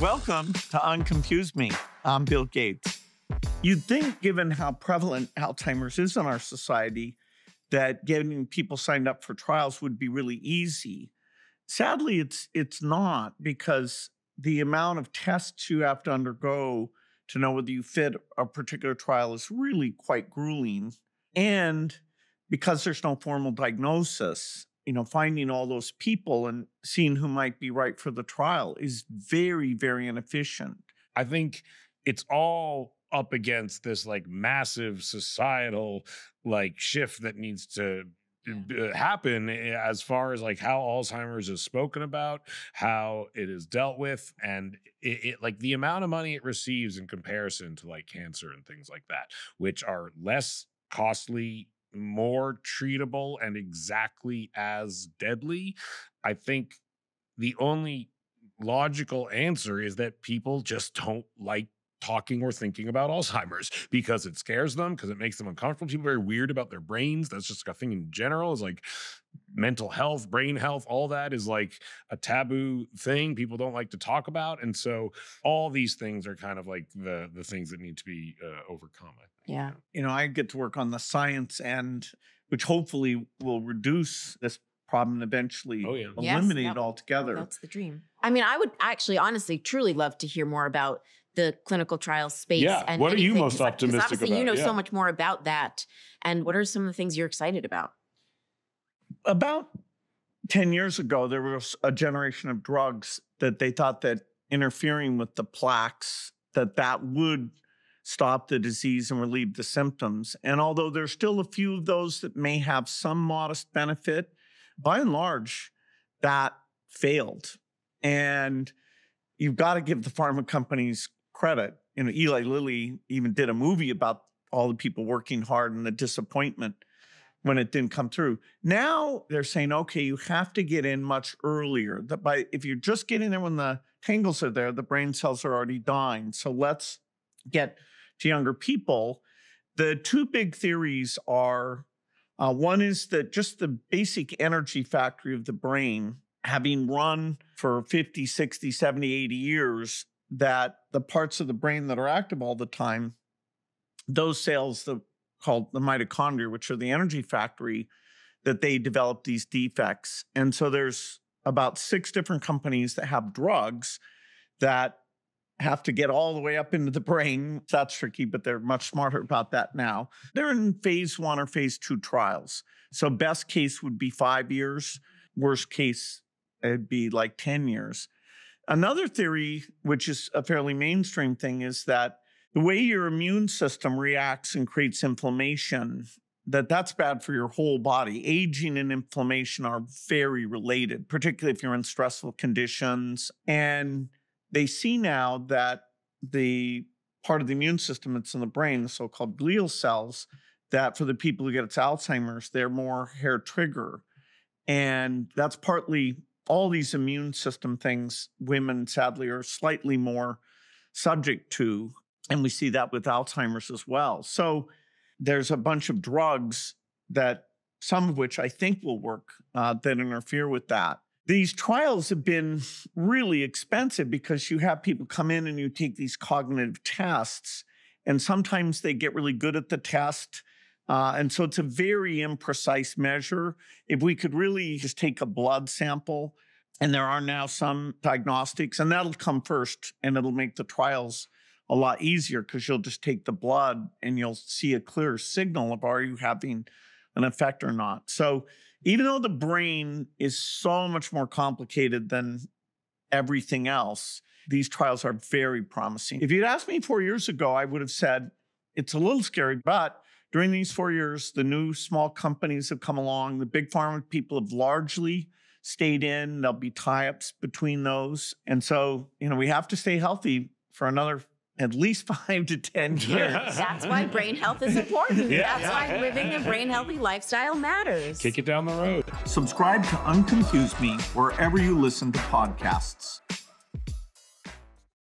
Welcome to Unconfuse Me. I'm Bill Gates. You'd think, given how prevalent Alzheimer's is in our society, that getting people signed up for trials would be really easy. Sadly, it's it's not because the amount of tests you have to undergo to know whether you fit a particular trial is really quite grueling. And because there's no formal diagnosis, you know, finding all those people and seeing who might be right for the trial is very, very inefficient. I think it's all up against this like massive societal like shift that needs to uh, happen eh, as far as like how Alzheimer's is spoken about, how it is dealt with, and it, it, like the amount of money it receives in comparison to like cancer and things like that, which are less costly, more treatable, and exactly as deadly. I think the only logical answer is that people just don't like talking or thinking about Alzheimer's because it scares them, because it makes them uncomfortable. People are very weird about their brains. That's just a thing in general. Is like mental health, brain health, all that is like a taboo thing people don't like to talk about. And so all these things are kind of like the the things that need to be uh, overcome. Yeah. You know, I get to work on the science end, which hopefully will reduce this problem and eventually Oh, yeah. Yes, eliminate yep. it altogether. That's the dream. I mean, I would actually, honestly, truly love to hear more about the clinical trial space. Yeah, And what are you most most 'cause, like, 'cause optimistic obviously you know Yeah. so much more about that. And what are some of the things you're excited about? About 10 years ago, there was a generation of drugs that they thought that interfering with the plaques, that that would stop the disease and relieve the symptoms. And although there's still a few of those that may have some modest benefit, by and large, that failed. And you've got to give the pharma companies credit. You know, Eli Lilly even did a movie about all the people working hard and the disappointment when it didn't come through. Now they're saying, okay, you have to get in much earlier. That by if you're just getting there when the tangles are there, the brain cells are already dying. So let's get to younger people. The two big theories are uh, one is that just the basic energy factory of the brain, having run for 50, 60, 70, 80 years, that the parts of the brain that are active all the time, those cells that called the mitochondria, which are the energy factory, that they develop these defects. And so there's about six different companies that have drugs that have to get all the way up into the brain. That's tricky, but they're much smarter about that now. They're in phase one or phase two trials. So best case would be five years. Worst case, it'd be like 10 years. Another theory, which is a fairly mainstream thing, is that the way your immune system reacts and creates inflammation that that's bad for your whole body aging and inflammation are very related particularly if you're in stressful conditions and they see now that the part of the immune system that's in the brain the so-called glial cells that for the people who get its alzheimer's they're more hair trigger and that's partly all these immune system things women sadly are slightly more subject to and we see that with Alzheimer's as well. So there's a bunch of drugs that some of which I think will work uh, that interfere with that. These trials have been really expensive because you have people come in and you take these cognitive tests, and sometimes they get really good at the test. Uh, and so it's a very imprecise measure. If we could really just take a blood sample, and there are now some diagnostics, and that'll come first, and it'll make the trials a lot easier because you'll just take the blood and you'll see a clear signal of are you having an effect or not. So even though the brain is so much more complicated than everything else, these trials are very promising. If you'd asked me four years ago, I would have said it's a little scary, but during these four years, the new small companies have come along. The big pharma people have largely stayed in. There'll be tie ups between those. And so, you know, we have to stay healthy for another at least five to 10 years. That's why brain health is important. Yeah, That's yeah, why yeah, living a brain healthy lifestyle matters. Kick it down the road. Subscribe to Unconfuse Me wherever you listen to podcasts.